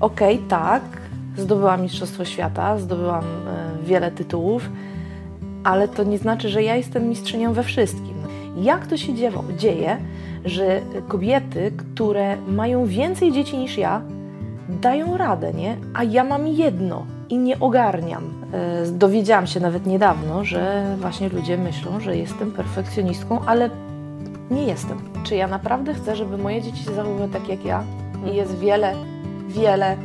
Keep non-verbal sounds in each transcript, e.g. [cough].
okej, okay, tak, zdobyłam Mistrzostwo Świata, zdobyłam e, wiele tytułów, ale to nie znaczy, że ja jestem mistrzynią we wszystkim. Jak to się dzieje, że kobiety, które mają więcej dzieci niż ja, dają radę, nie? A ja mam jedno i nie ogarniam. E, dowiedziałam się nawet niedawno, że właśnie ludzie myślą, że jestem perfekcjonistką, ale nie jestem. Czy ja naprawdę chcę, żeby moje dzieci się zachowywały tak jak ja? I jest wiele, wiele,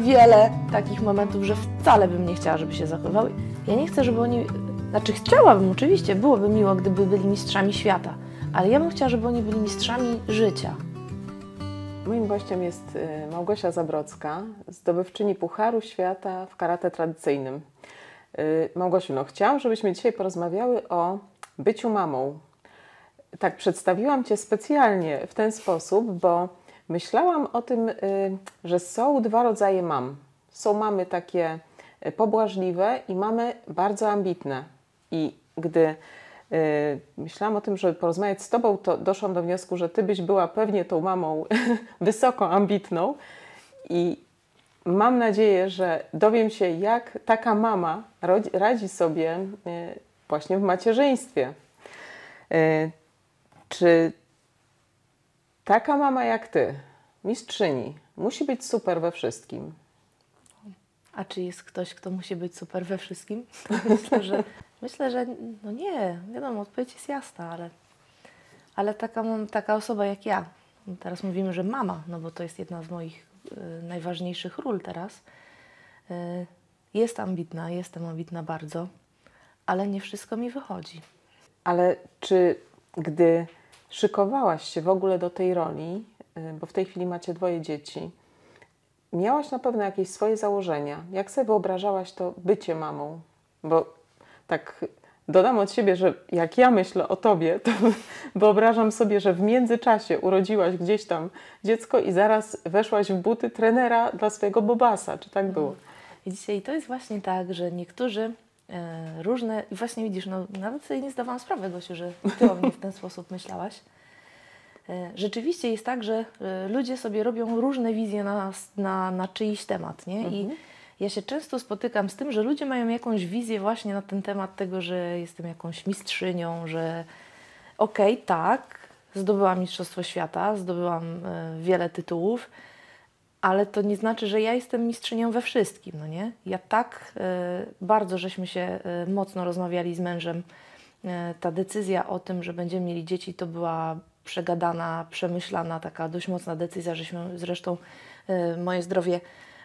wiele takich momentów, że wcale bym nie chciała, żeby się zachowywały. Ja nie chcę, żeby oni. Znaczy, chciałabym oczywiście, byłoby miło, gdyby byli mistrzami świata, ale ja bym chciała, żeby oni byli mistrzami życia. Moim gościem jest y, Małgosia Zabrocka, zdobywczyni Pucharu Świata w karate tradycyjnym. Y, Małgosiu, no chciałam, żebyśmy dzisiaj porozmawiały o byciu mamą. Tak, przedstawiłam Cię specjalnie w ten sposób, bo myślałam o tym, y, że są dwa rodzaje mam. Są mamy takie pobłażliwe i mamy bardzo ambitne. I gdy Yy, myślałam o tym, żeby porozmawiać z Tobą, to doszłam do wniosku, że Ty byś była pewnie tą mamą [laughs] wysoko ambitną i mam nadzieję, że dowiem się, jak taka mama radzi sobie właśnie w macierzyństwie. Czy taka mama jak Ty, mistrzyni, musi być super we wszystkim? A czy jest ktoś, kto musi być super we wszystkim? [laughs] Myślę, że Myślę, że no nie, wiadomo, odpowiedź jest jasna, ale, ale taka, taka osoba jak ja, teraz mówimy, że mama, no bo to jest jedna z moich y, najważniejszych ról teraz, y, jest ambitna, jestem ambitna bardzo, ale nie wszystko mi wychodzi. Ale czy gdy szykowałaś się w ogóle do tej roli, y, bo w tej chwili macie dwoje dzieci, miałaś na pewno jakieś swoje założenia. Jak sobie wyobrażałaś to bycie mamą? Bo tak dodam od siebie, że jak ja myślę o tobie, to [laughs] wyobrażam sobie, że w międzyczasie urodziłaś gdzieś tam dziecko i zaraz weszłaś w buty trenera dla swojego Bobasa. Czy tak było? I dzisiaj to jest właśnie tak, że niektórzy różne, i właśnie widzisz, no nawet sobie nie zdawałam sprawy, Gosiu, że ty o mnie w ten sposób myślałaś. E, rzeczywiście jest tak, że e, ludzie sobie robią różne wizje na, na, na czyjś temat, nie? I mhm ja się często spotykam z tym, że ludzie mają jakąś wizję właśnie na ten temat tego, że jestem jakąś mistrzynią, że okej, okay, tak, zdobyłam Mistrzostwo Świata, zdobyłam e, wiele tytułów, ale to nie znaczy, że ja jestem mistrzynią we wszystkim, no nie? Ja tak e, bardzo żeśmy się e, mocno rozmawiali z mężem. Ta decyzja o tym, że będziemy mieli dzieci, to była przegadana, przemyślana, taka dość mocna decyzja, żeśmy zresztą moje zdrowie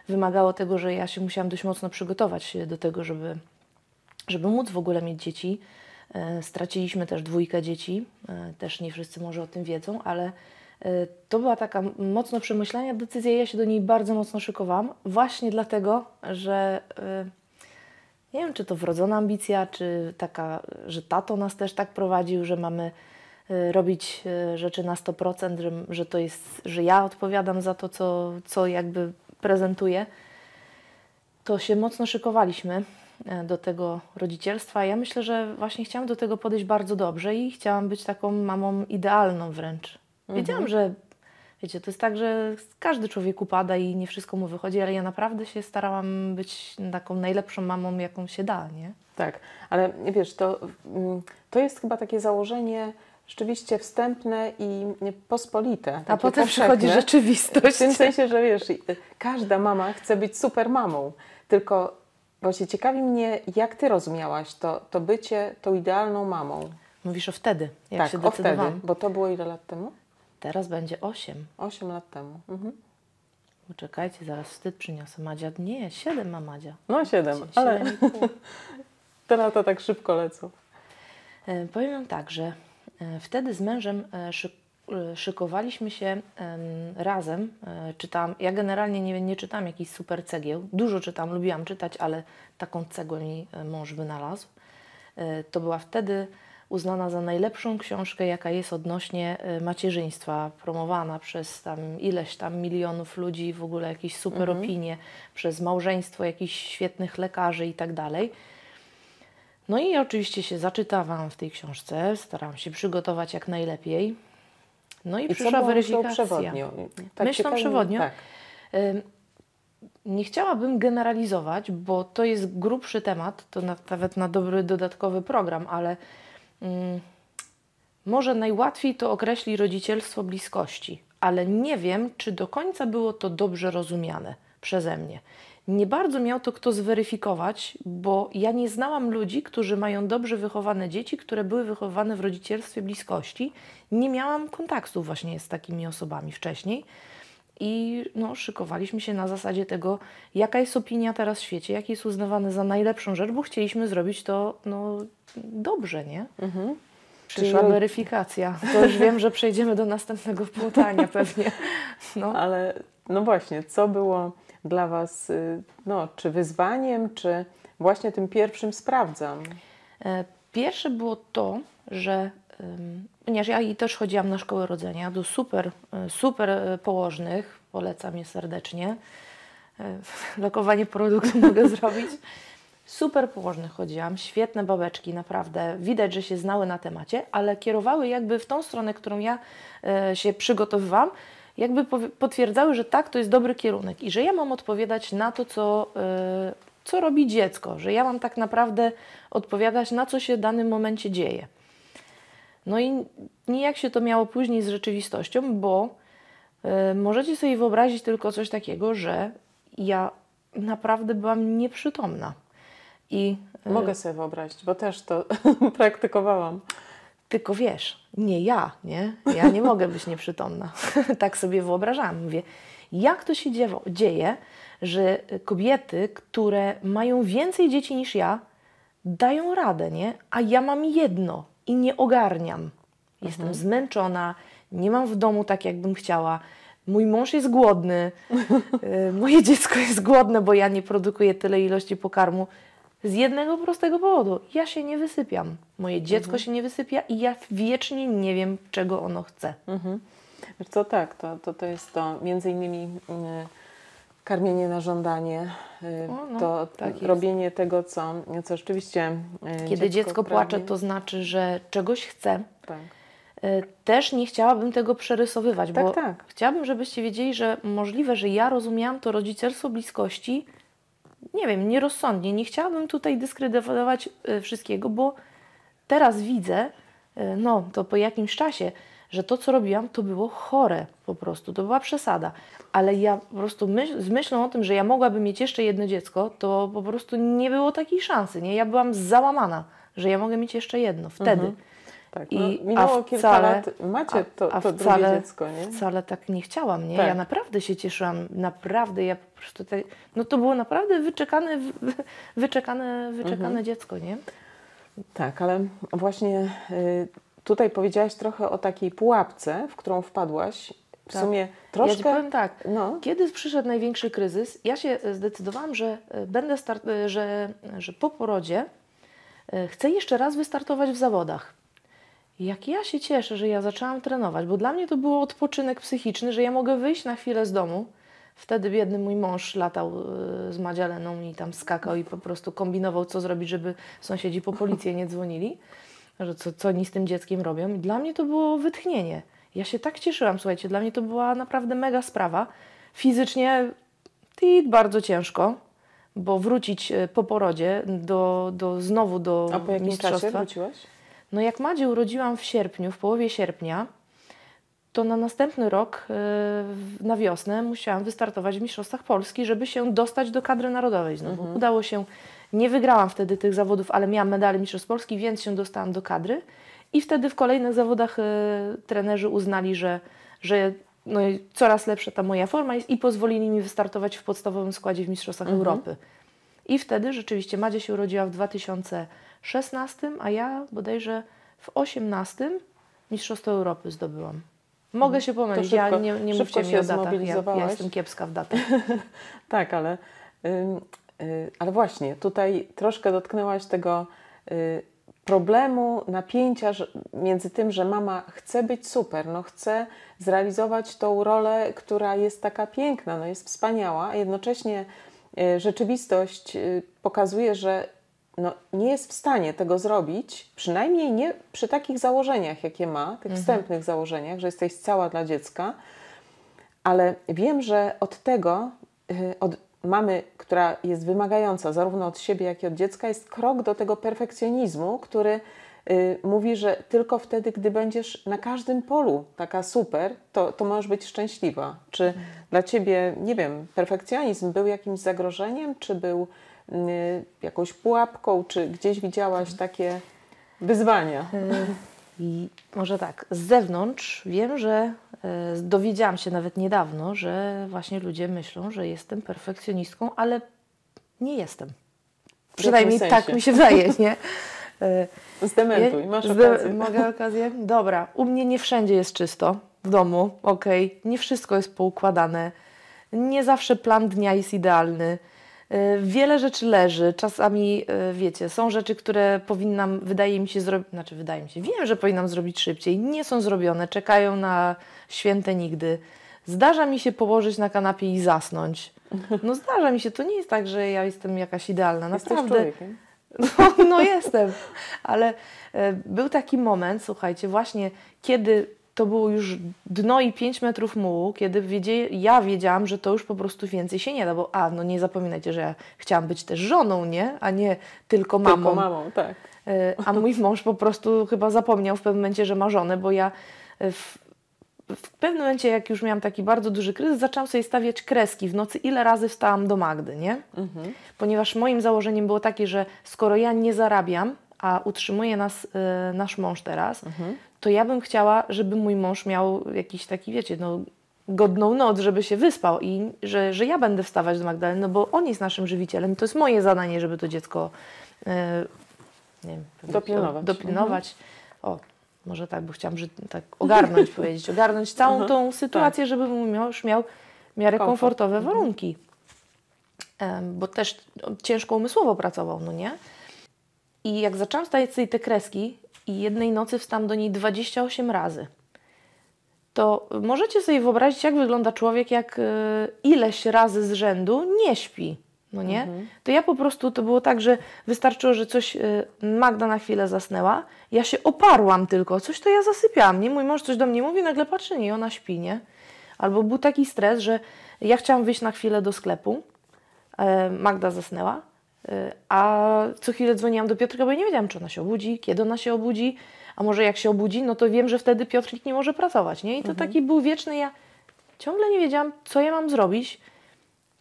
wymagało tego, że ja się musiałam dość mocno przygotować do tego, żeby, żeby móc w ogóle mieć dzieci. E, straciliśmy też dwójkę dzieci, e, też nie wszyscy może o tym wiedzą, ale e, to była taka mocno przemyślania decyzja, ja się do niej bardzo mocno szykowałam, właśnie dlatego, że nie wiem, czy to wrodzona ambicja, czy taka, że tato nas też tak prowadził, że mamy robić rzeczy na 100%, że, że to jest, że ja odpowiadam za to, co, co jakby prezentuje, to się mocno szykowaliśmy do tego rodzicielstwa. Ja myślę, że właśnie chciałam do tego podejść bardzo dobrze i chciałam być taką mamą idealną wręcz. Wiedziałam, mhm. że wiecie, to jest tak, że każdy człowiek upada i nie wszystko mu wychodzi, ale ja naprawdę się starałam być taką najlepszą mamą, jaką się da, nie? Tak, ale wiesz, to, mm, to jest chyba takie założenie rzeczywiście wstępne i pospolite. A potem przychodzi rzeczywistość. W tym sensie, że wiesz, każda mama chce być super mamą, tylko właśnie ciekawi mnie, jak Ty rozumiałaś to, to bycie tą idealną mamą. Mówisz o wtedy, jak tak, się decydowałam. o wtedy, bo to było ile lat temu? Teraz będzie 8. 8 lat temu. Mhm. Poczekajcie, zaraz wstyd przyniosę. Madzia, nie, 7 ma Madzia. No 7, 7 ale [laughs] te lata tak szybko lecą. E, powiem Wam tak, że E, wtedy z mężem e, szykowaliśmy się razem. Czytałam, ja generalnie nie, nie czytam jakichś super cegieł. Dużo czytam, lubiłam czytać, ale taką cegłę mi mąż wynalazł. To była wtedy uznana za najlepszą książkę, jaka jest odnośnie macierzyństwa, promowana przez tam ileś tam milionów ludzi, w ogóle jakieś super mhm. opinie, przez małżeństwo jakichś świetnych lekarzy i tak dalej. No i oczywiście się zaczytałam w tej książce, starałam się przygotować jak najlepiej. No i, I przyszła weryfikacja. Przewodnią? Tak myślą przewodnią. Tak. Nie chciałabym generalizować, bo to jest grubszy temat, to nawet na dobry dodatkowy program, ale może najłatwiej to określi rodzicielstwo bliskości, ale nie wiem, czy do końca było to dobrze rozumiane przeze mnie. Nie bardzo miał to kto zweryfikować, bo ja nie znałam ludzi, którzy mają dobrze wychowane dzieci, które były wychowane w rodzicielstwie bliskości. Nie miałam kontaktu właśnie z takimi osobami wcześniej. I no, szykowaliśmy się na zasadzie tego, jaka jest opinia teraz w świecie, jaki jest uznawany za najlepszą rzecz, bo chcieliśmy zrobić to no, dobrze, nie? Mhm. Przyszła Czyli... weryfikacja. To już wiem, że przejdziemy do następnego pytania [laughs] pewnie. No. Ale no właśnie, co było dla Was, y, no, czy wyzwaniem, czy właśnie tym pierwszym sprawdzam? E, pierwsze było to, że ponieważ ja i też chodziłam na szkołę rodzenia do super, e, super e, położnych, polecam je serdecznie. [laughs] Lokowanie produktu [laughs] mogę zrobić. Super położnych chodziłam, świetne babeczki, naprawdę. Widać, że się znały na temacie, ale kierowały jakby w tą stronę, którą ja się przygotowywałam, jakby potwierdzały, że tak, to jest dobry kierunek i że ja mam odpowiadać na to, co, e, co robi dziecko, że ja mam tak naprawdę odpowiadać na co się w danym momencie dzieje. No i nijak się to miało później z rzeczywistością, bo y, możecie sobie wyobrazić tylko coś takiego, że ja naprawdę byłam nieprzytomna. I, y, Mogę sobie wyobrazić, bo też to [laughs] praktykowałam. Tylko wiesz, nie ja, nie? Ja nie mogę być nieprzytomna. [laughs] tak sobie wyobrażam. Mówię, jak to się dzieje, że kobiety, które mają więcej dzieci niż ja, dają radę, nie? A ja mam jedno i nie ogarniam. Jestem mhm. zmęczona, nie mam w domu tak, jakbym chciała. Mój mąż jest głodny, [laughs] y, moje dziecko jest głodne, bo ja nie produkuję tyle ilości pokarmu. Z jednego prostego powodu. Ja się nie wysypiam. Moje dziecko mhm. się nie wysypia i ja wiecznie nie wiem, czego ono chce. Mhm. Wiesz co, tak, to, to, to jest to między innymi y, karmienie na żądanie, y, o, no, to tak robienie tego, co, co rzeczywiście y, Kiedy dziecko, dziecko płacze, to znaczy, że czegoś chce. Tak. Y, też nie chciałabym tego przerysowywać, tak, bo tak. chciałabym, żebyście wiedzieli, że możliwe, że ja rozumiałam to rodzicielstwo bliskości nie wiem, nierozsądnie. Nie chciałabym tutaj dyskredytować wszystkiego, bo teraz widzę, no to po jakimś czasie, że to, co robiłam, to było chore po prostu, to była przesada. Ale ja po prostu myśl, z myślą o tym, że ja mogłabym mieć jeszcze jedno dziecko, to po prostu nie było takiej szansy. Nie? Ja byłam załamana, że ja mogę mieć jeszcze jedno wtedy. Mhm. Tak, no, I, minęło a kilka wcale, lat, macie to, a, a to wcale, drugie dziecko, nie? Wcale tak nie chciałam, nie? Tak. Ja naprawdę się cieszyłam, naprawdę, ja po prostu, no to było naprawdę wyczekane, wyczekane, wyczekane mhm. dziecko, nie? Tak, ale właśnie y, tutaj powiedziałaś trochę o takiej pułapce, w którą wpadłaś. W tak. sumie troszkę... Ja ci powiem tak, no. kiedy przyszedł największy kryzys, ja się zdecydowałam, że y, będę start, y, że, że po porodzie chcę jeszcze raz wystartować w zawodach. Jak ja się cieszę, że ja zaczęłam trenować, bo dla mnie to był odpoczynek psychiczny, że ja mogę wyjść na chwilę z domu. Wtedy biedny mój mąż latał e, z Madzialeną i tam skakał i po prostu kombinował, co zrobić, żeby sąsiedzi po policję nie dzwonili, że co, co oni z tym dzieckiem robią. I dla mnie to było wytchnienie. Ja się tak cieszyłam, słuchajcie, dla mnie to była naprawdę mega sprawa. Fizycznie i bardzo ciężko, bo wrócić e, po porodzie do, do znowu do A po jakim mistrzostwa. czasie wróciłaś? No jak Madzie urodziłam w sierpniu, w połowie sierpnia, to na następny rok, e, na wiosnę, musiałam wystartować w Mistrzostwach Polski, żeby się dostać do kadry narodowej znowu. Mhm. Udało się, nie wygrałam wtedy tych zawodów, ale miałam medalię Mistrzostw Polski, więc się dostałam do kadry. I wtedy w kolejnych zawodach e, trenerzy uznali, że, że no, coraz lepsza ta moja forma jest i pozwolili mi wystartować w podstawowym składzie w Mistrzostwach mhm. Europy. I wtedy rzeczywiście Madzia się urodziła w 2000 16, a ja bodajże w 18 Mistrzostwo Europy zdobyłam. Mogę mhm. się pomylić, szybko, ja nie, nie mówcie mi o datach, ja, ja, jestem kiepska w datach. [laughs] tak, ale, y, ale właśnie, tutaj troszkę dotknęłaś tego y, problemu, napięcia między tym, że mama chce być super, no chce zrealizować tą rolę, która jest taka piękna, no jest wspaniała, a jednocześnie y, rzeczywistość pokazuje, że no, nie jest w stanie tego zrobić, przynajmniej nie przy takich założeniach, jakie ma, tych mhm. wstępnych założeniach, że jesteś cała dla dziecka, ale wiem, że od tego, y, od mamy, która jest wymagająca zarówno od siebie, jak i od dziecka, jest krok do tego perfekcjonizmu, który y, mówi, że tylko wtedy, gdy będziesz na każdym polu taka super, to, to możesz być szczęśliwa. Czy dla ciebie, nie wiem, perfekcjonizm był jakimś zagrożeniem, czy był y, jakąś pułapką, czy gdzieś widziałaś takie wyzwania? Y, I może tak, z zewnątrz wiem, że e, dowiedziałam się nawet niedawno, że właśnie ludzie myślą, że jestem perfekcjonistką, ale nie jestem. Przynajmniej tak mi się wydaje, nie? [laughs] E, Zdementuj, masz okazję. Mogę okazję? Dobra, u mnie nie wszędzie jest czysto w domu, okej, okay. nie wszystko jest poukładane, nie zawsze plan dnia jest idealny. E, wiele rzeczy leży. Czasami, e, wiecie, są rzeczy, które powinnam, wydaje mi się zrobić, znaczy wydaje mi się, wiem, że powinnam zrobić szybciej. Nie są zrobione, czekają na święte nigdy. Zdarza mi się położyć na kanapie i zasnąć. No zdarza mi się, to nie jest tak, że ja jestem jakaś idealna. Naprawdę. [laughs] No, no jestem, ale e, był taki moment, słuchajcie, właśnie kiedy to było już dno i 5 metrów mułu, kiedy wiedzie, ja wiedziałam, że to już po prostu więcej się nie da, bo a, no nie zapominajcie, że ja chciałam być też żoną, nie? A nie tylko mamą. Tylko mamą, tak. E, a mój mąż po prostu chyba zapomniał w pewnym momencie, że ma żonę, bo ja e, w, w pewnym momencie, jak już miałam taki bardzo duży kryzys, zaczęłam sobie stawiać kreski w nocy, ile razy wstałam do Magdy, nie? Mhm. Ponieważ moim założeniem było takie, że skoro ja nie zarabiam, a utrzymuje nas y, nasz mąż teraz, mhm to ja bym chciała, żeby mój mąż miał jakiś taki, wiecie, no, godną noc, żeby się wyspał i że, że ja będę wstawać do Magdaleny, no bo on jest naszym żywicielem. To jest moje zadanie, żeby to dziecko e, nie wiem, dopilnować. dopilnować. Mhm. O, może tak, bo chciałam że, tak ogarnąć, [laughs] powiedzieć, ogarnąć całą mhm. tą sytuację, tak. żeby mój mąż miał w miarę Komfort. komfortowe mhm. warunki. bo też ciężko umysłowo pracował, no nie? I jak zaczęłam stawiać sobie te kreski, i jednej nocy wstałam do niej 28 razy. To możecie sobie wyobrazić, jak wygląda człowiek, jak y, ileś razy z rzędu nie śpi. No nie? Mhm. To ja po prostu, to było tak, że wystarczyło, że coś, y, Magda na chwilę zasnęła, ja się oparłam tylko, coś to ja zasypiałam, nie? Mój mąż coś do mnie mówi, nagle patrzy, nie, ona śpi, nie? Albo był taki stres, że ja chciałam wyjść na chwilę do sklepu, e, Magda zasnęła, a co chwilę dzwoniłam do Piotrka, bo ja nie wiedziałam, czy ona się obudzi, kiedy ona się obudzi, a może jak się obudzi, no to wiem, że wtedy Piotrek nie może pracować, nie? I to mhm. taki był wieczny, ja ciągle nie wiedziałam, co ja mam zrobić,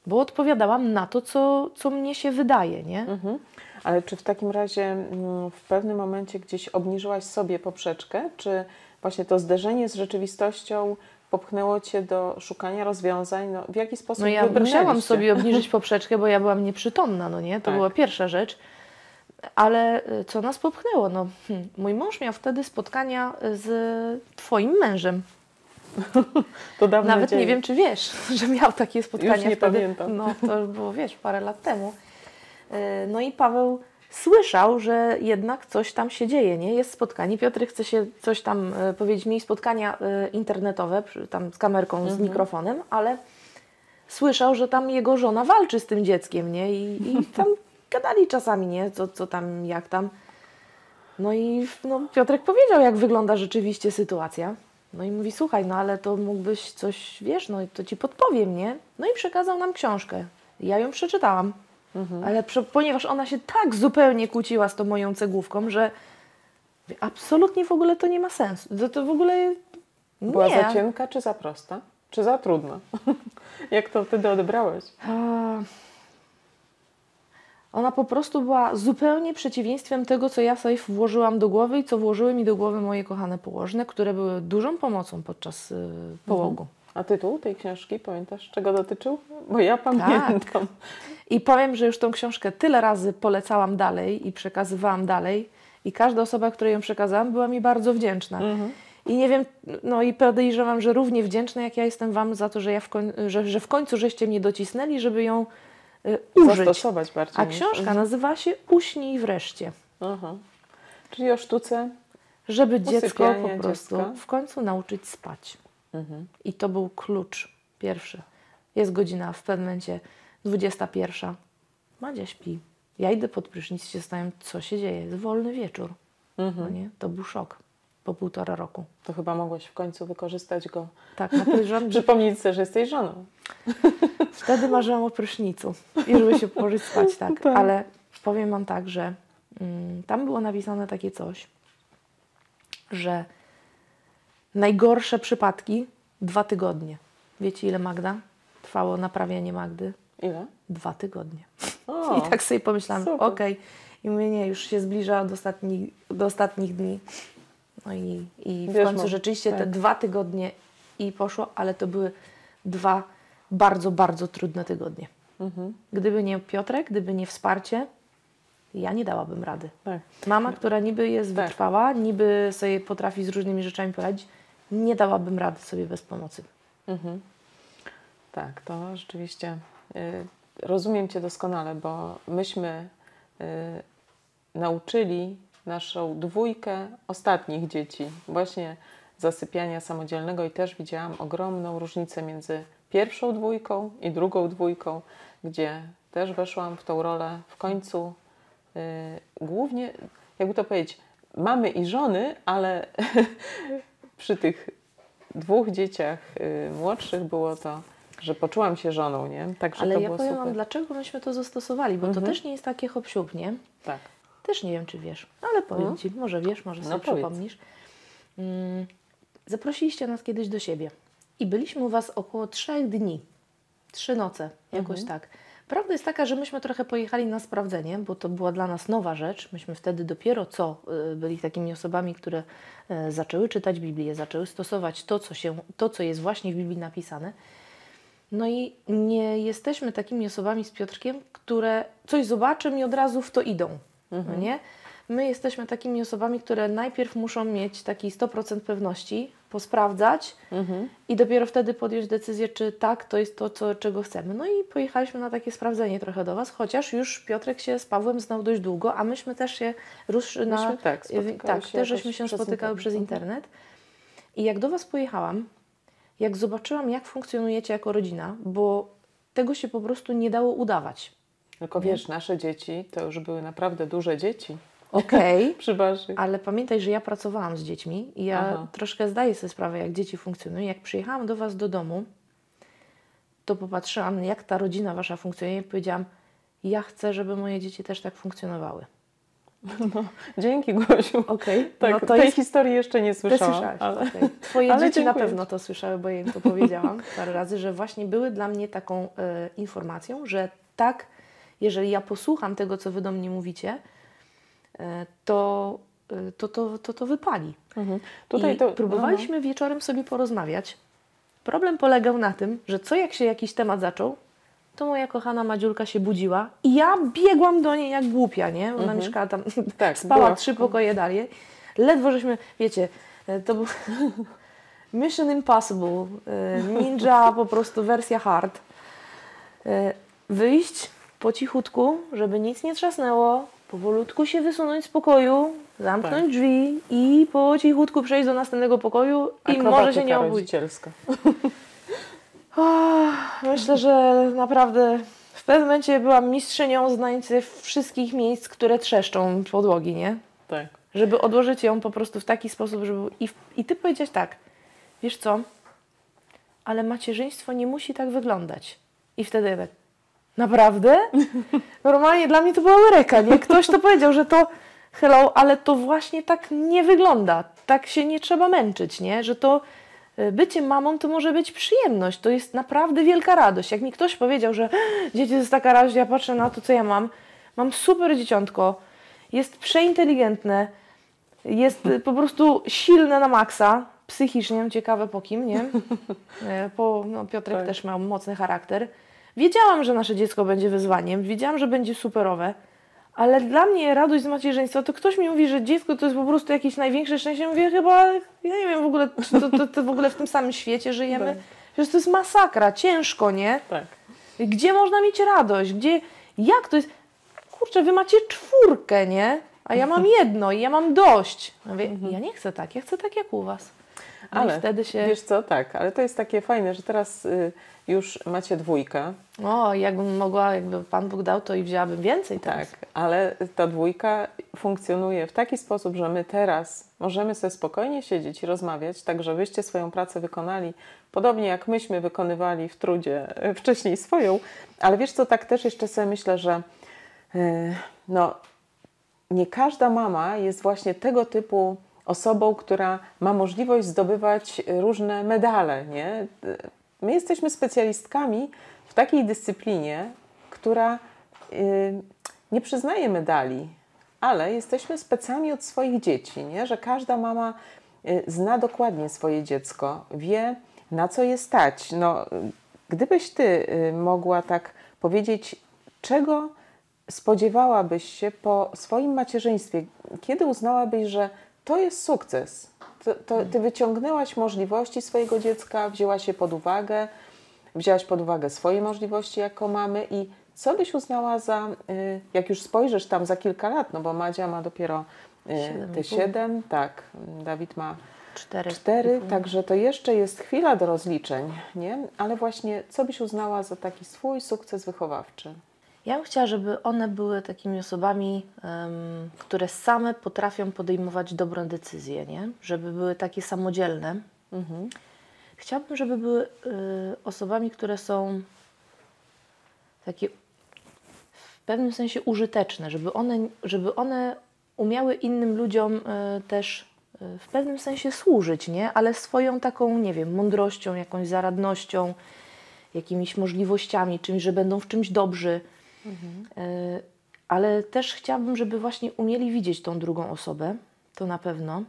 bo odpowiadałam na to, co, co mnie się wydaje, nie? Mhm. Ale czy w takim razie mm, w pewnym momencie gdzieś obniżyłaś sobie poprzeczkę, czy właśnie to zderzenie z rzeczywistością popchnęło Cię do szukania rozwiązań? No, w jaki sposób No ja musiałam sobie [laughs] obniżyć poprzeczkę, bo ja byłam nieprzytomna, no nie? To tak. była pierwsza rzecz. Ale y, co nas popchnęło? No, hmm, mój mąż miał wtedy spotkania z Twoim mężem. [laughs] to dawno Nawet nie wiem, czy wiesz, [laughs] że miał takie spotkania Już nie wtedy. pamiętam. No, to było, wiesz, parę lat temu. Y, no i Paweł słyszał, że jednak coś tam się dzieje, nie? Jest spotkanie. Piotr chce się coś tam e, powiedzieć, mieli spotkania e, internetowe, tam z kamerką, mhm. z mikrofonem, ale słyszał, że tam jego żona walczy z tym dzieckiem, nie? I, i [laughs] tam gadali czasami, nie? Co, co tam, jak tam. No i no, Piotrek powiedział, jak wygląda rzeczywiście sytuacja. No i mówi, słuchaj, no ale to mógłbyś coś, wiesz, no to ci podpowiem, nie? No i przekazał nam książkę. Ja ją przeczytałam. Mhm. Ale ponieważ ona się tak zupełnie kłóciła z tą moją cegłówką, że absolutnie w ogóle to nie ma sensu. To, to w ogóle nie. Była za cienka czy za prosta? Czy za trudna? [laughs] Jak to wtedy odebrałeś? Ona po prostu była zupełnie przeciwieństwem tego, co ja sobie włożyłam do głowy i co włożyły mi do głowy moje kochane położne, które były dużą pomocą podczas y, połogu. Mhm. A tytuł tej książki, pamiętasz, czego dotyczył? Bo ja pamiętam. Tak. I powiem, że już tą książkę tyle razy polecałam dalej i przekazywałam dalej i każda osoba, której ją przekazałam, była mi bardzo wdzięczna. Mhm. I nie wiem, no i podejrzewam, że równie wdzięczna, jak ja jestem Wam za to, że, ja w, koń, że, że w końcu żeście mnie docisnęli, żeby ją y, użyć. Zastosować bardziej. A książka mhm. nazywa się Uśnij wreszcie. Aha. Czyli o sztuce Żeby dziecko po prostu dziecka. w końcu nauczyć spać. Mhm. I to był klucz pierwszy. Jest godzina w pewnym momencie 21. Madzia śpi. Ja idę pod prysznic się zastanawiam, co się dzieje. Jest wolny wieczór. Mhm. No nie? To był szok. po półtora roku. To chyba mogłaś w końcu wykorzystać go. Tak, na że [laughs] Przypomnieć sobie, że jesteś żoną. [laughs] wtedy marzyłam o prysznicu i żeby się położyć spać, tak. [laughs] Tak. Ale powiem Wam tak, że mm, tam było napisane takie coś, że najgorsze przypadki dwa tygodnie. Wiecie ile Magda? Trwało naprawianie Magdy? Ile? Dwa tygodnie. O, [laughs] I tak sobie pomyślałam, okej. I mówię, nie, już się zbliża do, ostatni, do ostatnich dni. No i, i w Wiesz, końcu rzeczywiście te tak. dwa tygodnie i poszło, ale to były dwa bardzo, bardzo trudne tygodnie. Mhm. Gdyby nie Piotrek, gdyby nie wsparcie, ja nie dałabym rady. Tak. Mama, która niby jest Tak. wytrwała, niby sobie potrafi z różnymi rzeczami poradzić, nie dałabym rady sobie bez pomocy. Mhm. Tak, to rzeczywiście y, rozumiem Cię doskonale, bo myśmy y, nauczyli naszą dwójkę ostatnich dzieci właśnie zasypiania samodzielnego i też widziałam ogromną różnicę między pierwszą dwójką i drugą dwójką, gdzie też weszłam w tą rolę w końcu y, głównie, jakby to powiedzieć, mamy i żony, ale [laughs] przy tych dwóch dzieciach y, młodszych było to, że poczułam się żoną, nie? Także Ale to ja było powiem super. Wam, dlaczego myśmy to zastosowali, bo Mhm. to też nie jest takie hop nie? Tak. Też nie wiem, czy wiesz, ale powiem No. Ci, może wiesz, może No sobie powiedz. przypomnisz. Mm, Zaprosiliście nas kiedyś do siebie i byliśmy u Was około trzech dni, trzy noce, jakoś Mhm. tak. Prawda jest taka, że myśmy trochę pojechali na sprawdzenie, bo to była dla nas nowa rzecz. Myśmy wtedy dopiero co y, byli takimi osobami, które y, zaczęły czytać Biblię, zaczęły stosować to, co, się, to, co jest właśnie w Biblii napisane. No i nie jesteśmy takimi osobami z Piotrkiem, które coś zobaczą i od razu w to idą. No nie? My jesteśmy takimi osobami, które najpierw muszą mieć taki 100% pewności, posprawdzać Mhm. i dopiero wtedy podjąć decyzję, czy tak, to jest to, co, czego chcemy. No i pojechaliśmy na takie sprawdzenie trochę do Was, chociaż już Piotrek się z Pawłem znał dość długo, a myśmy też się rusz na... Myśmy tak, spotykały tak, też żeśmy się spotykały internet. przez Mhm. internet. I jak do Was pojechałam, jak zobaczyłam, jak funkcjonujecie jako rodzina, bo tego się po prostu nie dało udawać. Tylko wiesz, nasze dzieci to już były naprawdę duże dzieci Okej, [laughs] waszych. ale pamiętaj, że ja pracowałam z dziećmi i ja Aha. troszkę zdaję sobie sprawę, jak dzieci funkcjonują. Jak przyjechałam do Was do domu, to popatrzyłam, jak ta rodzina Wasza funkcjonuje i powiedziałam, ja chcę, żeby moje dzieci też tak funkcjonowały. [laughs] Dzięki, Gosiu. Okej, [laughs] Tak, no to tej jest... historii jeszcze nie słyszałam. ale... okej. Twoje ale dzieci na dziękuję pewno to słyszały, bo ja im to powiedziałam parę razy, że właśnie były dla mnie taką e, informacją, że tak, jeżeli ja posłucham tego, co Wy do mnie mówicie, to, e, to, to, to, to wypali. Mhm. Tutaj I to próbowaliśmy wieczorem sobie porozmawiać. Problem polegał na tym, że co jak się jakiś temat zaczął, to moja kochana Madziulka się budziła i ja biegłam do niej jak głupia, nie? Ona mieszkała tam, [laughs] Tak, [laughs] spała była- trzy pokoje dalej. Ledwo żeśmy, wiecie, e, to był [laughs] Mission Impossible, e, Ninja po prostu wersja hard. E, Wyjść po cichutku, żeby nic nie trzasnęło, powolutku się wysunąć z pokoju, zamknąć Tak. drzwi i po cichutku przejść do następnego pokoju i może się nie Akrobatyka obudzić. Ach, Myślę, że naprawdę w pewnym momencie byłam mistrzynią znań ze wszystkich miejsc, które trzeszczą podłogi, nie? Tak. Żeby odłożyć ją po prostu w taki sposób, żeby... I, i ty powiedziałeś tak, wiesz co, ale macierzyństwo nie musi tak wyglądać. I wtedy ja tak, naprawdę? [laughs] Normalnie dla mnie to była łyreka, nie? Ktoś to powiedział, że to hello, ale to właśnie tak nie wygląda. Tak się nie trzeba męczyć, nie? Że to y, bycie mamą to może być przyjemność, to jest naprawdę wielka radość. Jak mi ktoś powiedział, że dzieci to jest taka radość, ja patrzę na to, co ja mam. Mam super dzieciątko, jest przeinteligentne, jest y, po prostu silne na maksa, psychicznie, ciekawe po kim, nie? [laughs] E, Po, no, Piotrek Tak. też ma mocny charakter. Wiedziałam, że nasze dziecko będzie wyzwaniem, wiedziałam, że będzie superowe, ale dla mnie radość z macierzyństwa, to ktoś mi mówi, że dziecko to jest po prostu jakieś największe szczęście. Mówię, chyba, ja nie wiem w ogóle, czy to, to, to w ogóle w tym samym świecie żyjemy. Tak. Przecież to jest masakra, ciężko, nie? Tak. Gdzie można mieć radość? Gdzie, jak to jest? Kurczę, wy macie czwórkę, nie? A ja mam jedno i ja mam dość. Ja, mówię, ja nie chcę tak, ja chcę tak jak u was. No ale wtedy się... wiesz co, tak, ale to jest takie fajne, że teraz y, już macie dwójkę, O, jakbym mogła, jakby Pan Bóg dał, to i wzięłabym więcej tak, teraz. ale ta dwójka funkcjonuje w taki sposób, że my teraz możemy sobie spokojnie siedzieć i rozmawiać, tak żebyście swoją pracę wykonali podobnie jak myśmy wykonywali w trudzie y, wcześniej swoją, ale wiesz co, tak też jeszcze sobie myślę, że y, no, nie każda mama jest właśnie tego typu osobą, która ma możliwość zdobywać różne medale, nie? My jesteśmy specjalistkami w takiej dyscyplinie, która y, nie przyznaje medali, ale jesteśmy specami od swoich dzieci, nie? Że każda mama y, zna dokładnie swoje dziecko, wie na co je stać. No, gdybyś ty y, mogła tak powiedzieć, czego spodziewałabyś się po swoim macierzyństwie? Kiedy uznałabyś, że to jest sukces? To, to, ty wyciągnęłaś możliwości swojego dziecka, wzięłaś je pod uwagę, wzięłaś pod uwagę swoje możliwości jako mamy i co byś uznała za, y, jak już spojrzysz tam za kilka lat, no bo Madzia ma dopiero y, te siedem, tak, Dawid ma Cztery. cztery, także to jeszcze jest chwila do rozliczeń, nie? Ale właśnie, co byś uznała za taki swój sukces wychowawczy? Ja bym chciała, żeby one były takimi osobami, em, które same potrafią podejmować dobre decyzje, nie? Żeby były takie samodzielne. Mhm. Chciałabym, żeby były y, osobami, które są takie w pewnym sensie użyteczne, żeby one, żeby one umiały innym ludziom y, też y, w pewnym sensie służyć, nie? Ale swoją taką, nie wiem, mądrością, jakąś zaradnością, jakimiś możliwościami, czymś, że będą w czymś dobrzy. Y, Ale też chciałabym, żeby właśnie umieli widzieć tą drugą osobę, to na pewno.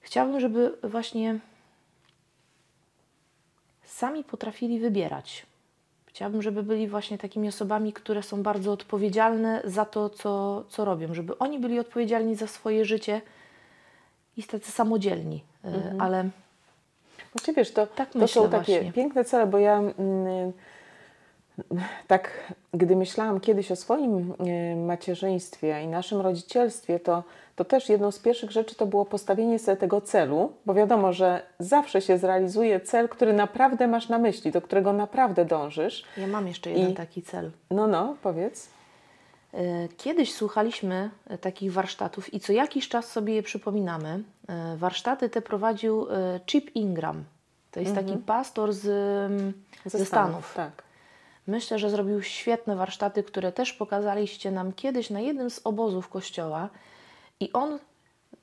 Chciałabym, żeby właśnie sami potrafili wybierać. Chciałabym, żeby byli właśnie takimi osobami, które są bardzo odpowiedzialne za to, co, co robią, żeby oni byli odpowiedzialni za swoje życie i tacy samodzielni. Y, Mhm. Ale Znaczy wiesz, to, Tak to myślę są takie właśnie. piękne cele, bo ja mm, tak, gdy myślałam kiedyś o swoim y, macierzyństwie i naszym rodzicielstwie, to, to też jedną z pierwszych rzeczy to było postawienie sobie tego celu, bo wiadomo, że zawsze się zrealizuje cel, który naprawdę masz na myśli, do którego naprawdę dążysz. ja mam jeszcze jeden I- taki cel. No, no, powiedz. E, Kiedyś słuchaliśmy e, takich warsztatów i co jakiś czas sobie je przypominamy. E, Warsztaty te prowadził e, Chip Ingram. To jest taki pastor z, mm, ze, Stanów. Tak. Myślę, że zrobił świetne warsztaty, które też pokazaliście nam kiedyś na jednym z obozów kościoła. I on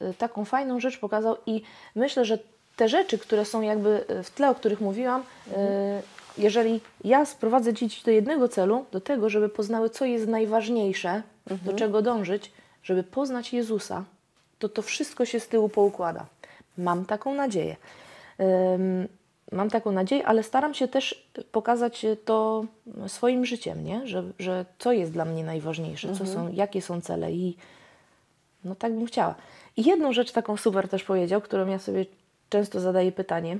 y, taką fajną rzecz pokazał i myślę, że te rzeczy, które są jakby y, w tle, o których mówiłam, y, jeżeli ja sprowadzę dzieci do jednego celu, do tego, żeby poznały, co jest najważniejsze, do czego dążyć, żeby poznać Jezusa, to to wszystko się z tyłu poukłada. Mam taką nadzieję. Mam taką nadzieję, ale staram się też pokazać to swoim życiem, nie? Że, że co jest dla mnie najważniejsze, co są, jakie są cele i no tak bym chciała. I jedną rzecz taką super też powiedział, którą ja sobie często zadaję pytanie.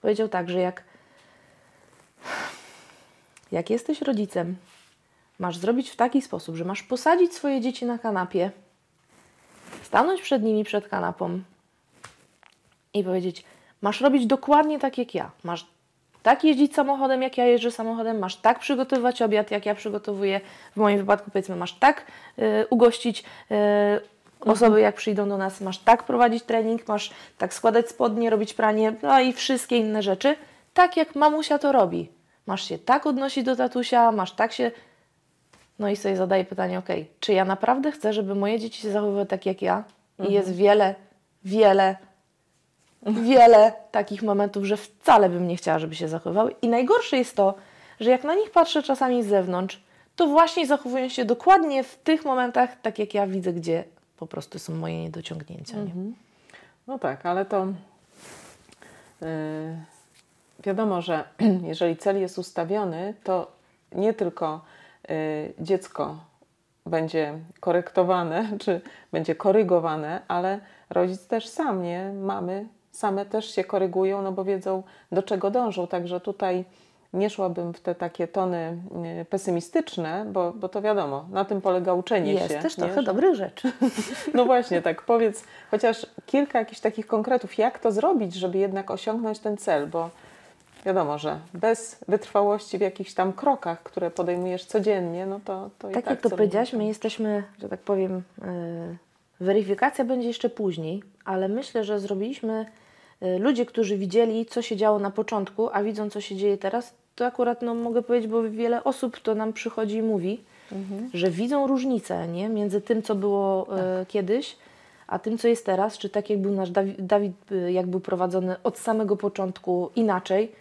Powiedział tak, że jak, jak jesteś rodzicem, masz zrobić w taki sposób, że masz posadzić swoje dzieci na kanapie, stanąć przed nimi przed kanapą i powiedzieć: Masz robić dokładnie tak jak ja. Masz tak jeździć samochodem, jak ja jeżdżę samochodem, masz tak przygotowywać obiad, jak ja przygotowuję. W moim wypadku, powiedzmy, masz tak y, ugościć y, osoby, jak przyjdą do nas, masz tak prowadzić trening, masz tak składać spodnie, robić pranie, no i wszystkie inne rzeczy, tak jak mamusia to robi. Masz się tak odnosić do tatusia, masz tak się. No i sobie zadaję pytanie, ok, czy ja naprawdę chcę, żeby moje dzieci się zachowywały tak jak ja? I jest wiele, wiele, wiele takich momentów, że wcale bym nie chciała, żeby się zachowywały. I najgorsze jest to, że jak na nich patrzę czasami z zewnątrz, to właśnie zachowują się dokładnie w tych momentach, tak jak ja widzę, gdzie po prostu są moje niedociągnięcia. Nie? No tak, ale to yy, wiadomo, że [clears throat] jeżeli cel jest ustawiony, to nie tylko yy, dziecko będzie korektowane, [laughs] czy będzie korygowane, ale rodzic też sam, nie? Mamy same też się korygują, no bo wiedzą do czego dążą, także tutaj nie szłabym w te takie tony y, pesymistyczne, bo, bo to wiadomo, na tym polega uczenie jest się. Jest też trochę dobrych rzeczy. [laughs] No właśnie, tak powiedz chociaż kilka jakichś takich konkretów, jak to zrobić, żeby jednak osiągnąć ten cel, bo wiadomo, że bez wytrwałości w jakichś tam krokach, które podejmujesz codziennie, no to, to tak, i tak jak to co powiedziałaś, my jesteśmy, że tak powiem, yy, weryfikacja będzie jeszcze później, ale myślę, że zrobiliśmy ludzie, którzy widzieli, co się działo na początku, a widzą, co się dzieje teraz, to akurat no, mogę powiedzieć, bo wiele osób to nam przychodzi i mówi, Mhm. że widzą różnicę nie? między tym, co było Tak. e, kiedyś, a tym, co jest teraz, czy tak jak był nasz Dawid, Dawid e, jak był prowadzony od samego początku inaczej,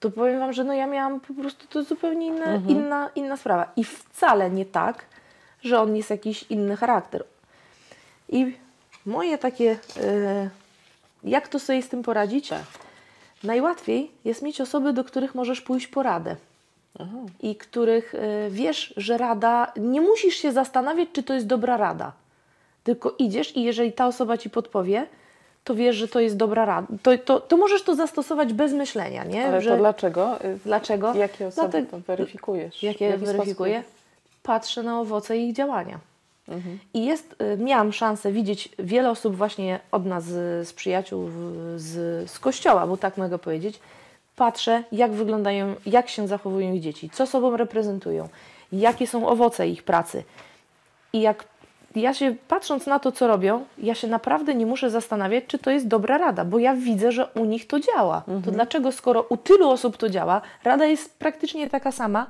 to powiem Wam, że no ja miałam po prostu to zupełnie inne, Mhm. inna, inna sprawa. I wcale nie tak, że on jest jakiś inny charakter. I moje takie, e, jak to sobie z tym poradzić? Tak. Najłatwiej jest mieć osoby, do których możesz pójść po radę Aha. i których y, wiesz, że rada, nie musisz się zastanawiać, czy to jest dobra rada. Tylko idziesz i jeżeli ta osoba ci podpowie, to wiesz, że to jest dobra rada. To, to, to możesz to zastosować bez myślenia, nie? Ale że, to dlaczego? Y, Dlaczego? Jakie osoby Dlatego- to weryfikujesz? Jakie jaki weryfikuję? Patrzę na owoce ich działania. Mhm. I jest, y, miałam szansę widzieć wiele osób właśnie od nas z, z przyjaciół z, z kościoła, bo tak mogę powiedzieć. Patrzę, jak wyglądają, jak się zachowują ich dzieci, co sobą reprezentują, jakie są owoce ich pracy. I jak ja się, patrząc na to, co robią, ja się naprawdę nie muszę zastanawiać, czy to jest dobra rada, bo ja widzę, że u nich to działa. To dlaczego, skoro u tylu osób to działa, rada jest praktycznie taka sama,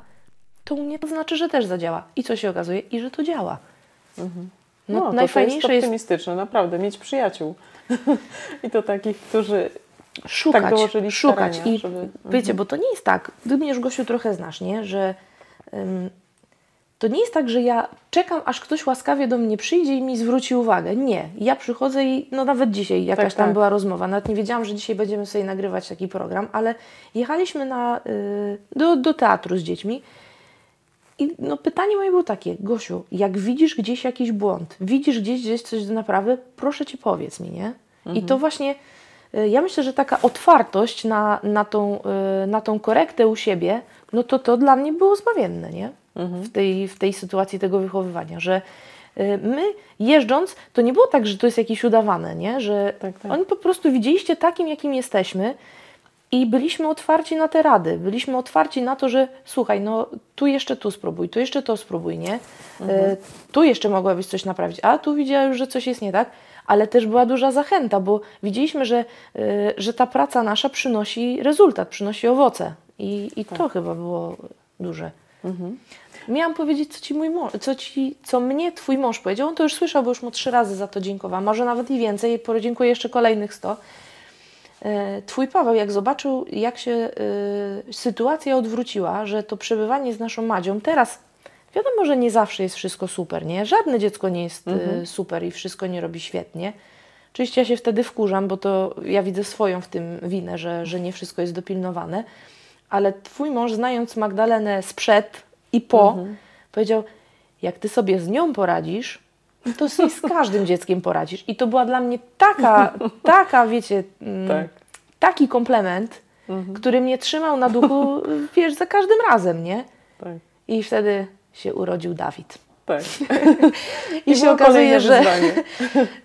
to u mnie to znaczy, że też zadziała. I co się okazuje? I że to działa. No, No, to, to jest najfajniejsze jest optymistyczne, naprawdę, mieć przyjaciół. [laughs] I to takich, którzy szukać, tak szukać. starania, I żeby- mhm. wiecie, bo to nie jest tak, ty mnie już Gosiu trochę znasz, nie? Że ym, to nie jest tak, że ja czekam, aż ktoś łaskawie do mnie przyjdzie i mi zwróci uwagę. Nie. Ja przychodzę i no nawet dzisiaj jakaś Tak, tam tak. była rozmowa. Nawet nie wiedziałam, że dzisiaj będziemy sobie nagrywać taki program, ale jechaliśmy na, y, do, do teatru z dziećmi i no, pytanie moje było takie, Gosiu, jak widzisz gdzieś jakiś błąd, widzisz gdzieś, gdzieś coś do naprawy, proszę Cię powiedz mi, nie? I to właśnie, y, ja myślę, że taka otwartość na, na, tą, y, na tą korektę u siebie, no to to dla mnie było zbawienne, nie? W, tej, w tej sytuacji tego wychowywania, że y, my jeżdżąc, to nie było tak, że to jest jakieś udawane, nie? Że Tak, tak. oni po prostu widzieliście takim, jakim jesteśmy, i byliśmy otwarci na te rady, byliśmy otwarci na to, że słuchaj, no tu jeszcze tu spróbuj, tu jeszcze to spróbuj, nie? E, tu jeszcze mogłabyś coś naprawić, a tu widziała już, że coś jest nie tak, ale też była duża zachęta, bo widzieliśmy, że, e, że ta praca nasza przynosi rezultat, przynosi owoce i, i to chyba było duże. Miałam powiedzieć, co ci mój mąż, co, ci, co mnie twój mąż powiedział. On to już słyszał, bo już mu trzy razy za to dziękowałam, może nawet i więcej, podziękuję jeszcze kolejnych sto. E, Twój Paweł, jak zobaczył, jak się y, sytuacja odwróciła, że to przebywanie z naszą Madzią, teraz wiadomo, że nie zawsze jest wszystko super, nie? Żadne dziecko nie jest y, super i wszystko nie robi świetnie. Oczywiście ja się wtedy wkurzam, bo to ja widzę swoją w tym winę, że, że nie wszystko jest dopilnowane, ale Twój mąż, znając Magdalenę sprzed i po, powiedział, jak Ty sobie z nią poradzisz, to sobie z każdym dzieckiem poradzisz. I to była dla mnie taka, taka, wiecie, mm, Tak. taki komplement, który mnie trzymał na duchu, wiesz, za każdym razem, nie? Tak, I wtedy się urodził Dawid. tak. [laughs] I, się było okazuje, że, wyzwanie.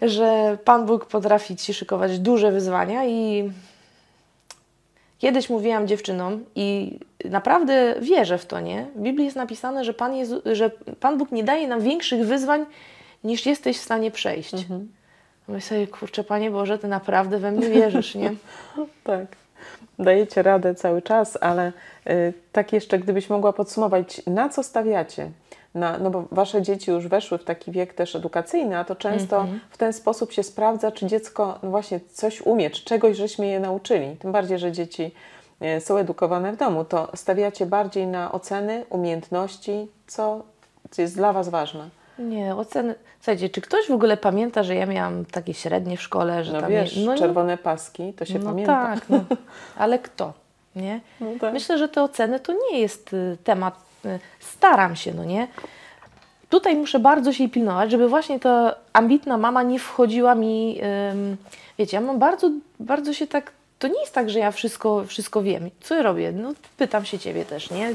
[laughs] że Pan Bóg potrafi Ci szykować duże wyzwania i kiedyś mówiłam dziewczynom i naprawdę wierzę w to, nie? W Biblii jest napisane, że Pan, Jezu, że Pan Bóg nie daje nam większych wyzwań, niż jesteś w stanie przejść. Mhm. Myślę sobie, kurczę, Panie Boże, Ty naprawdę we mnie wierzysz, nie? [laughs] Tak. Dajecie radę cały czas, ale y, tak jeszcze, gdybyś mogła podsumować, na co stawiacie? Na, no bo wasze dzieci już weszły w taki wiek też edukacyjny, a to często Mhm. w ten sposób się sprawdza, czy dziecko no właśnie coś umie, czy czegoś żeśmy je nauczyli. Tym bardziej, że dzieci y, są edukowane w domu, to stawiacie bardziej na oceny, umiejętności, co jest dla was ważne. Nie, oceny. Słuchajcie, czy ktoś w ogóle pamięta, że ja miałam takie średnie w szkole, że No tam wiesz, je- no, czerwone paski, to się no pamięta. tak, no. [laughs] ale kto? Nie? No tak. Myślę, że te oceny to nie jest y, temat. y, Staram się, no nie? Tutaj muszę bardzo się pilnować, żeby właśnie ta ambitna mama nie wchodziła mi. wiecie, ja mam bardzo, bardzo się tak to nie jest tak, że ja wszystko, wszystko wiem. Co ja robię? No, pytam się Ciebie też, nie?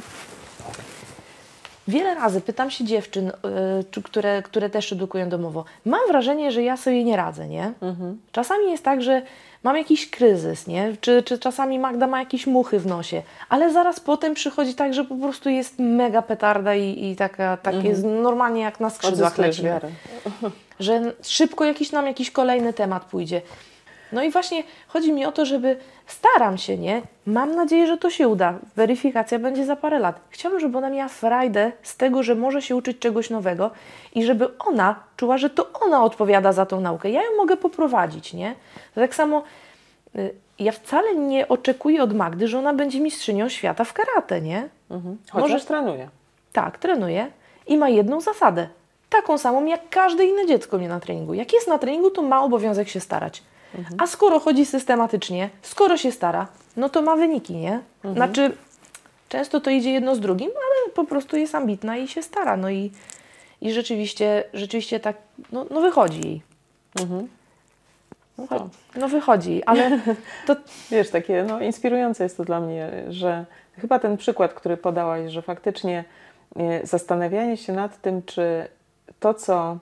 Wiele razy pytam się dziewczyn, y, które, które też edukują domowo. Mam wrażenie, że ja sobie nie radzę, nie? Mhm. Czasami jest tak, że mam jakiś kryzys, nie? Czy, czy czasami Magda ma jakieś muchy w nosie, ale zaraz potem przychodzi tak, że po prostu jest mega petarda i, i taka, tak Mhm. jest normalnie jak na skrzydłach lecimy że szybko jakiś nam jakiś kolejny temat pójdzie. No i właśnie chodzi mi o to, żeby staram się, nie? Mam nadzieję, że to się uda. Weryfikacja będzie za parę lat. Chciałabym, żeby ona miała frajdę z tego, że może się uczyć czegoś nowego i żeby ona czuła, że to ona odpowiada za tą naukę. Ja ją mogę poprowadzić, nie? To tak samo y, ja wcale nie oczekuję od Magdy, że ona będzie mistrzynią świata w karate, nie? Mhm. Chociaż Może- trenuje. Tak, trenuje i ma jedną zasadę. Taką samą jak każde inne dziecko mnie na treningu. Jak jest na treningu, to ma obowiązek się starać. A skoro chodzi systematycznie, skoro się stara, no to ma wyniki, nie? Znaczy, często to idzie jedno z drugim, ale po prostu jest ambitna i się stara. No i, i rzeczywiście, rzeczywiście tak, no, no wychodzi jej. Mhm. No to. No wychodzi ale [laughs] to Wiesz, takie no, inspirujące jest to dla mnie, że chyba ten przykład, który podałaś, że faktycznie e, zastanawianie się nad tym, czy to, co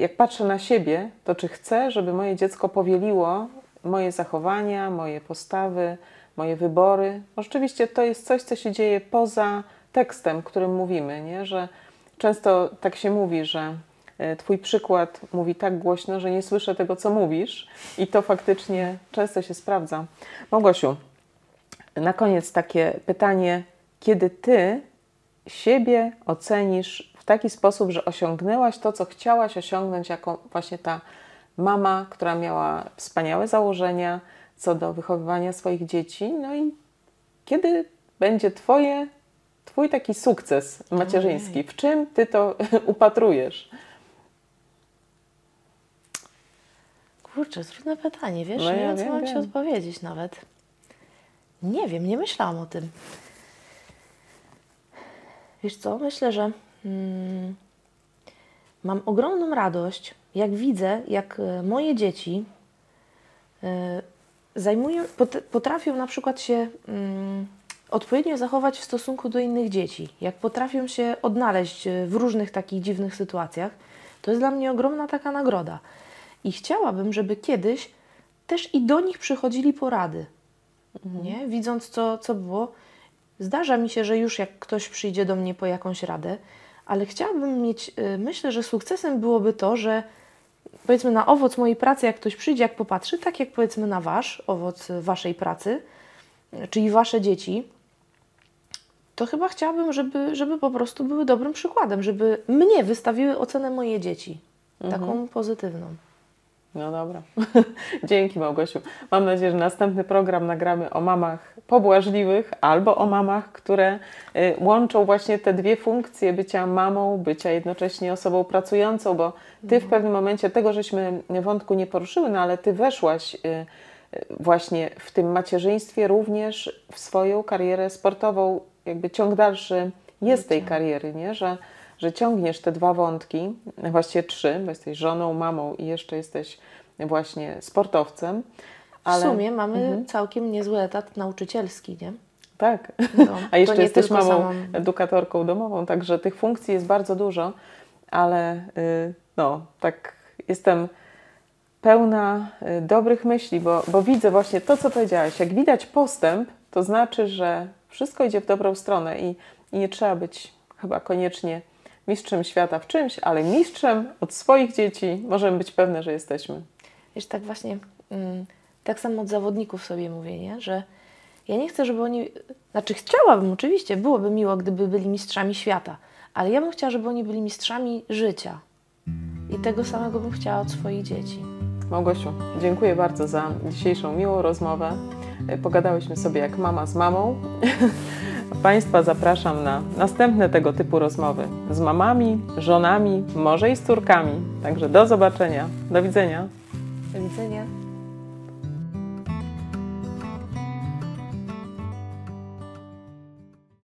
jak patrzę na siebie, to czy chcę, żeby moje dziecko powieliło moje zachowania, moje postawy, moje wybory. Bo rzeczywiście to jest coś, co się dzieje poza tekstem, którym mówimy, nie? że często tak się mówi, że e, Twój przykład mówi tak głośno, że nie słyszę tego, co mówisz, i to faktycznie często się sprawdza. Małgosiu, na koniec takie pytanie: kiedy Ty siebie ocenisz w taki sposób, że osiągnęłaś to, co chciałaś osiągnąć, jako właśnie ta mama, która miała wspaniałe założenia co do wychowywania swoich dzieci, no i kiedy będzie twoje, Twój taki sukces macierzyński? W czym Ty to [laughs] upatrujesz? Kurczę, trudne pytanie, wiesz? No nie ja wiem, co wiem, mam Ci wiem. odpowiedzieć nawet. Nie wiem, nie myślałam o tym. Wiesz co, myślę, że mm, mam ogromną radość, jak widzę, jak e, moje dzieci e, zajmują, pot, potrafią na przykład się mm, odpowiednio zachować w stosunku do innych dzieci, jak potrafią się odnaleźć e, w różnych takich dziwnych sytuacjach, to jest dla mnie ogromna taka nagroda. I chciałabym, żeby kiedyś też i do nich przychodzili porady. Nie? Widząc, co, co było, zdarza mi się, że już jak ktoś przyjdzie do mnie po jakąś radę, ale chciałabym mieć, y, myślę, że sukcesem byłoby to, że powiedzmy na owoc mojej pracy, jak ktoś przyjdzie, jak popatrzy, tak jak powiedzmy na wasz, owoc y, waszej pracy, y, czyli wasze dzieci, to chyba chciałabym, żeby, żeby po prostu były dobrym przykładem, żeby mnie wystawiły ocenę moje dzieci, taką pozytywną. No dobra. [laughs] Dzięki Małgosiu. Mam nadzieję, że następny program nagramy o mamach pobłażliwych albo o mamach, które y, łączą właśnie te dwie funkcje bycia mamą, bycia jednocześnie osobą pracującą, bo ty w pewnym momencie tego żeśmy wątku nie poruszyły, no ale ty weszłaś y, właśnie w tym macierzyństwie również w swoją karierę sportową, jakby ciąg dalszy jest tej kariery, nie? Że, że ciągniesz te dwa wątki, właściwie trzy, bo jesteś żoną, mamą i jeszcze jesteś właśnie sportowcem. W sumie mamy całkiem niezły etat nauczycielski, nie? Tak. No, [laughs] A jeszcze jesteś mamą, samą- edukatorką domową, także tych funkcji jest bardzo dużo, ale y, no, tak jestem pełna y, dobrych myśli, bo, bo widzę właśnie to, co powiedziałaś. Jak widać postęp, to znaczy, że wszystko idzie w dobrą stronę i, i nie trzeba być chyba koniecznie mistrzem świata w czymś, ale mistrzem od swoich dzieci możemy być pewne, że jesteśmy. Wiesz, tak właśnie, mm, tak samo od zawodników sobie mówię, nie? że ja nie chcę, żeby oni, znaczy chciałabym oczywiście, byłoby miło, gdyby byli mistrzami świata, ale ja bym chciała, żeby oni byli mistrzami życia. I tego samego bym chciała od swoich dzieci. Małgosiu, dziękuję bardzo za dzisiejszą miłą rozmowę. Pogadałyśmy sobie jak mama z mamą. [laughs] Państwa zapraszam na następne tego typu rozmowy z mamami, żonami, może i z córkami. Także do zobaczenia. Do widzenia. Do widzenia.